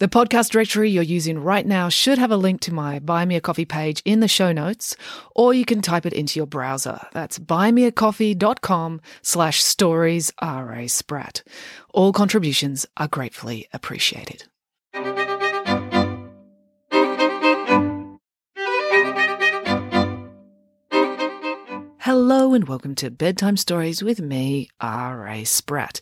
The podcast directory you're using right now should have a link to my Buy Me a Coffee page in the show notes, or you can type it into your browser. That's buymeacoffee.com slash stories R.A. Spratt. All contributions are gratefully appreciated. Hello and welcome to Bedtime Stories with me, R.A. Spratt.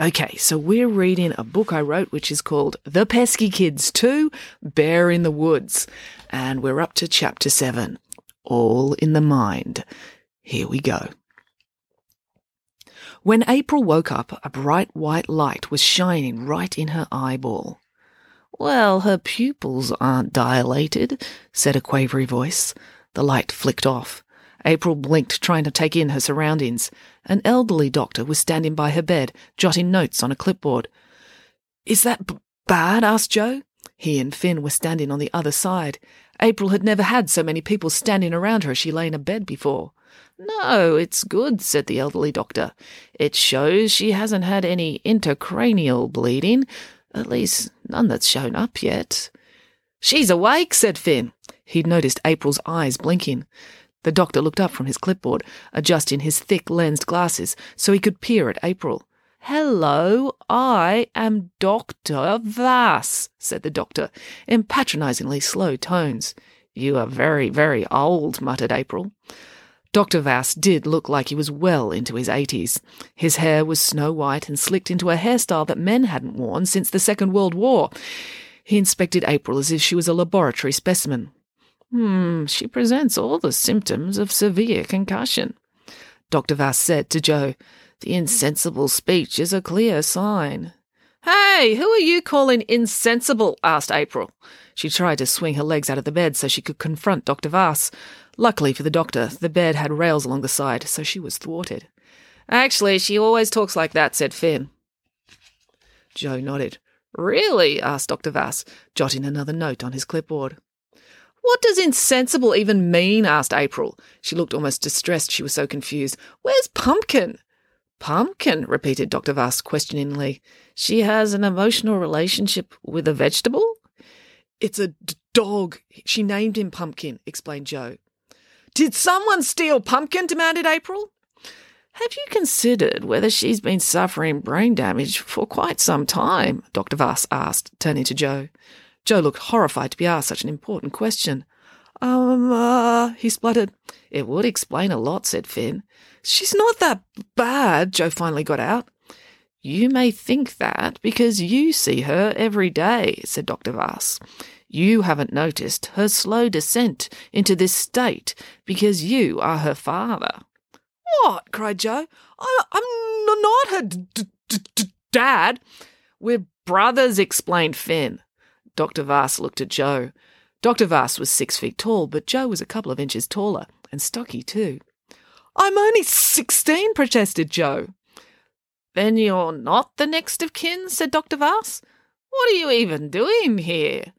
Okay, so we're reading a book I wrote which is called The Peski Kids 2 Bear in the Woods. And we're up to chapter 7 All in the Mind. Here we go. When April woke up, a bright white light was shining right in her eyeball. Well, her pupils aren't dilated, said a quavery voice. The light flicked off. April blinked, trying to take in her surroundings. An elderly doctor was standing by her bed, jotting notes on a clipboard. Is that b- bad? asked Joe. He and Finn were standing on the other side. April had never had so many people standing around her as she lay in a bed before. No, it's good, said the elderly doctor. It shows she hasn't had any intracranial bleeding, at least none that's shown up yet. She's awake, said Finn. He'd noticed April's eyes blinking. The doctor looked up from his clipboard, adjusting his thick lensed glasses so he could peer at April. Hello, I am Dr. Vass, said the doctor, in patronizingly slow tones. You are very, very old, muttered April. Dr. Vass did look like he was well into his eighties. His hair was snow white and slicked into a hairstyle that men hadn't worn since the Second World War. He inspected April as if she was a laboratory specimen. Hmm, she presents all the symptoms of severe concussion. Dr. Vass said to Joe, The insensible speech is a clear sign. Hey, who are you calling insensible? asked April. She tried to swing her legs out of the bed so she could confront Dr. Vass. Luckily for the doctor, the bed had rails along the side, so she was thwarted. Actually, she always talks like that, said Finn. Joe nodded. Really? asked Dr. Vass, jotting another note on his clipboard. What does insensible even mean? asked April. She looked almost distressed, she was so confused. Where's Pumpkin? Pumpkin, repeated Dr. Vass questioningly. She has an emotional relationship with a vegetable? It's a d- dog. She named him Pumpkin, explained Joe. Did someone steal Pumpkin? demanded April. Have you considered whether she's been suffering brain damage for quite some time? Dr. Vass asked, turning to Joe. Joe looked horrified to be asked such an important question. Um, uh, he spluttered. It would explain a lot, said Finn. She's not that bad, Joe finally got out. You may think that because you see her every day, said Dr. Vass. You haven't noticed her slow descent into this state because you are her father. What? cried Joe. I, am not her d- d- d- dad. We're brothers, explained Finn. Dr. Vass looked at Joe. Dr. Vass was six feet tall, but Joe was a couple of inches taller, and stocky too. I'm only sixteen, protested Joe. Then you're not the next of kin, said Dr. Vass. What are you even doing here?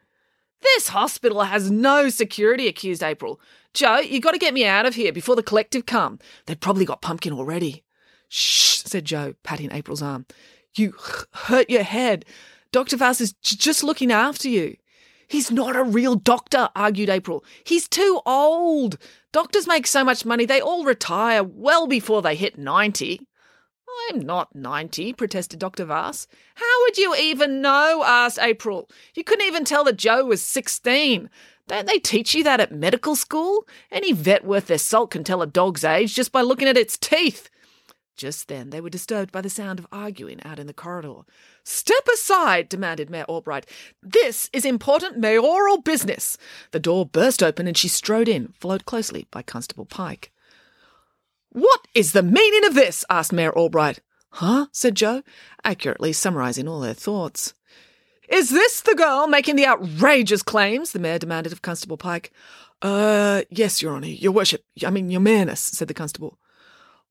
This hospital has no security, accused April. Joe, you got to get me out of here before the collective come. They've probably got Pumpkin already. Shh, said Joe, patting April's arm. You hurt your head. Dr. Vass is j- just looking after you. He's not a real doctor, argued April. He's too old. Doctors make so much money they all retire well before they hit 90. I'm not 90, protested Dr. Vass. How would you even know? asked April. You couldn't even tell that Joe was 16. Don't they teach you that at medical school? Any vet worth their salt can tell a dog's age just by looking at its teeth. Just then they were disturbed by the sound of arguing out in the corridor. Step aside, demanded Mayor Albright. This is important mayoral business. The door burst open and she strode in, followed closely by Constable Pike. What is the meaning of this? asked Mayor Albright. Huh? said Joe, accurately summarizing all their thoughts. Is this the girl making the outrageous claims? the mayor demanded of Constable Pike. Uh, yes, Your Honour, Your Worship, I mean, Your Mayorness, said the constable.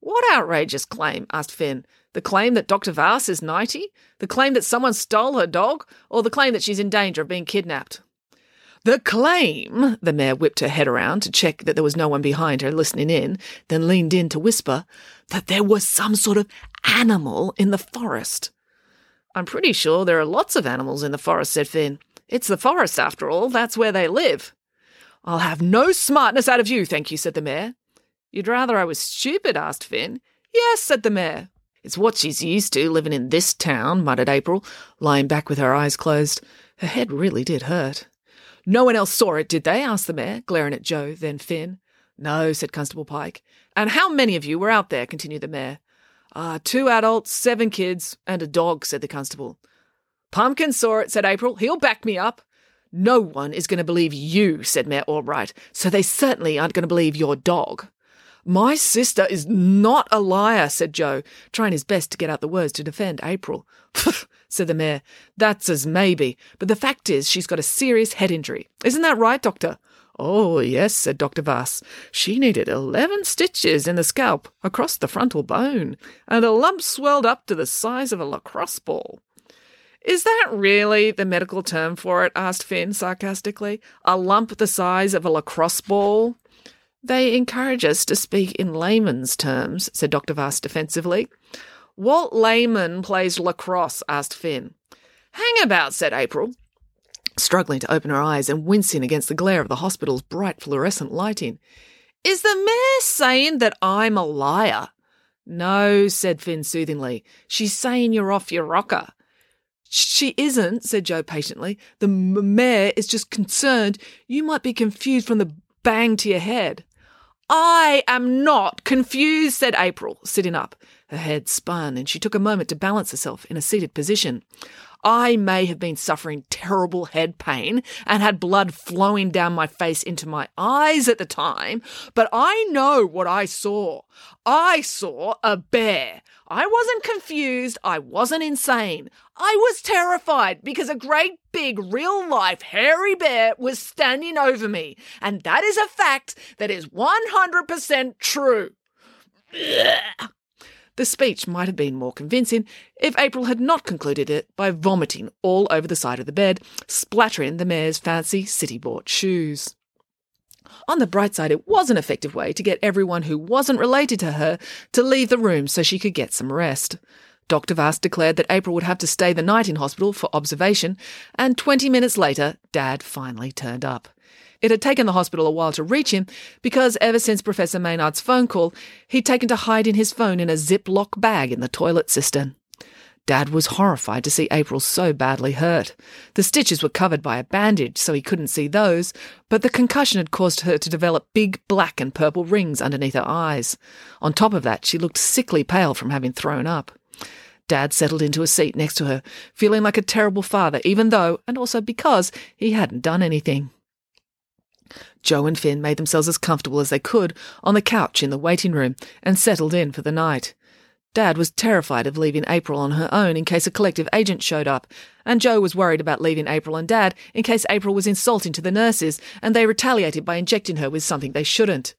What outrageous claim? asked Finn. The claim that Dr. Vass is 90? The claim that someone stole her dog? Or the claim that she's in danger of being kidnapped? The claim, the mayor whipped her head around to check that there was no one behind her listening in, then leaned in to whisper that there was some sort of animal in the forest. I'm pretty sure there are lots of animals in the forest, said Finn. It's the forest, after all. That's where they live. I'll have no smartness out of you, thank you, said the mayor. You'd rather I was stupid? asked Finn. Yes, said the mayor. It's what she's used to, living in this town, muttered April, lying back with her eyes closed. Her head really did hurt. No one else saw it, did they? asked the mayor, glaring at Joe, then Finn. No, said Constable Pike. And how many of you were out there? continued the mayor. Ah, uh, two adults, seven kids, and a dog, said the constable. Pumpkin saw it, said April. He'll back me up. No one is going to believe you, said Mayor Albright, so they certainly aren't going to believe your dog. My sister is not a liar, said Joe, trying his best to get out the words to defend April. said the mayor. That's as maybe, but the fact is she's got a serious head injury. Isn't that right, Doctor? Oh, yes, said Dr. Vass. She needed eleven stitches in the scalp across the frontal bone, and a lump swelled up to the size of a lacrosse ball. Is that really the medical term for it? asked Finn sarcastically. A lump the size of a lacrosse ball? They encourage us to speak in layman's terms, said Dr. Vass defensively. Walt Layman plays lacrosse? asked Finn. Hang about, said April, struggling to open her eyes and wincing against the glare of the hospital's bright fluorescent lighting. Is the mayor saying that I'm a liar? No, said Finn soothingly. She's saying you're off your rocker. She isn't, said Joe patiently. The mayor is just concerned you might be confused from the bang to your head. I am not confused, said April, sitting up. Her head spun, and she took a moment to balance herself in a seated position. I may have been suffering terrible head pain and had blood flowing down my face into my eyes at the time, but I know what I saw. I saw a bear. I wasn't confused. I wasn't insane. I was terrified because a great big real life hairy bear was standing over me. And that is a fact that is 100% true. The speech might have been more convincing if April had not concluded it by vomiting all over the side of the bed, splattering the mayor's fancy city bought shoes. On the bright side, it was an effective way to get everyone who wasn't related to her to leave the room so she could get some rest. Dr. Vass declared that April would have to stay the night in hospital for observation, and 20 minutes later, Dad finally turned up. It had taken the hospital a while to reach him because ever since Professor Maynard's phone call, he'd taken to hide in his phone in a Ziploc bag in the toilet cistern. Dad was horrified to see April so badly hurt. The stitches were covered by a bandage, so he couldn't see those, but the concussion had caused her to develop big black and purple rings underneath her eyes. On top of that, she looked sickly pale from having thrown up. Dad settled into a seat next to her, feeling like a terrible father, even though, and also because, he hadn't done anything. Joe and Finn made themselves as comfortable as they could on the couch in the waiting room and settled in for the night. Dad was terrified of leaving April on her own in case a collective agent showed up, and Joe was worried about leaving April and Dad in case April was insulting to the nurses and they retaliated by injecting her with something they shouldn't.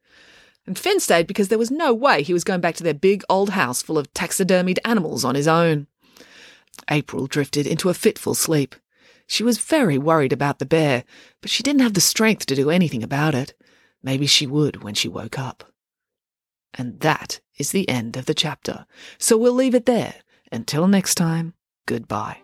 And Finn stayed because there was no way he was going back to their big old house full of taxidermied animals on his own. April drifted into a fitful sleep. She was very worried about the bear, but she didn't have the strength to do anything about it. Maybe she would when she woke up. And that is the end of the chapter. So we'll leave it there. Until next time, goodbye.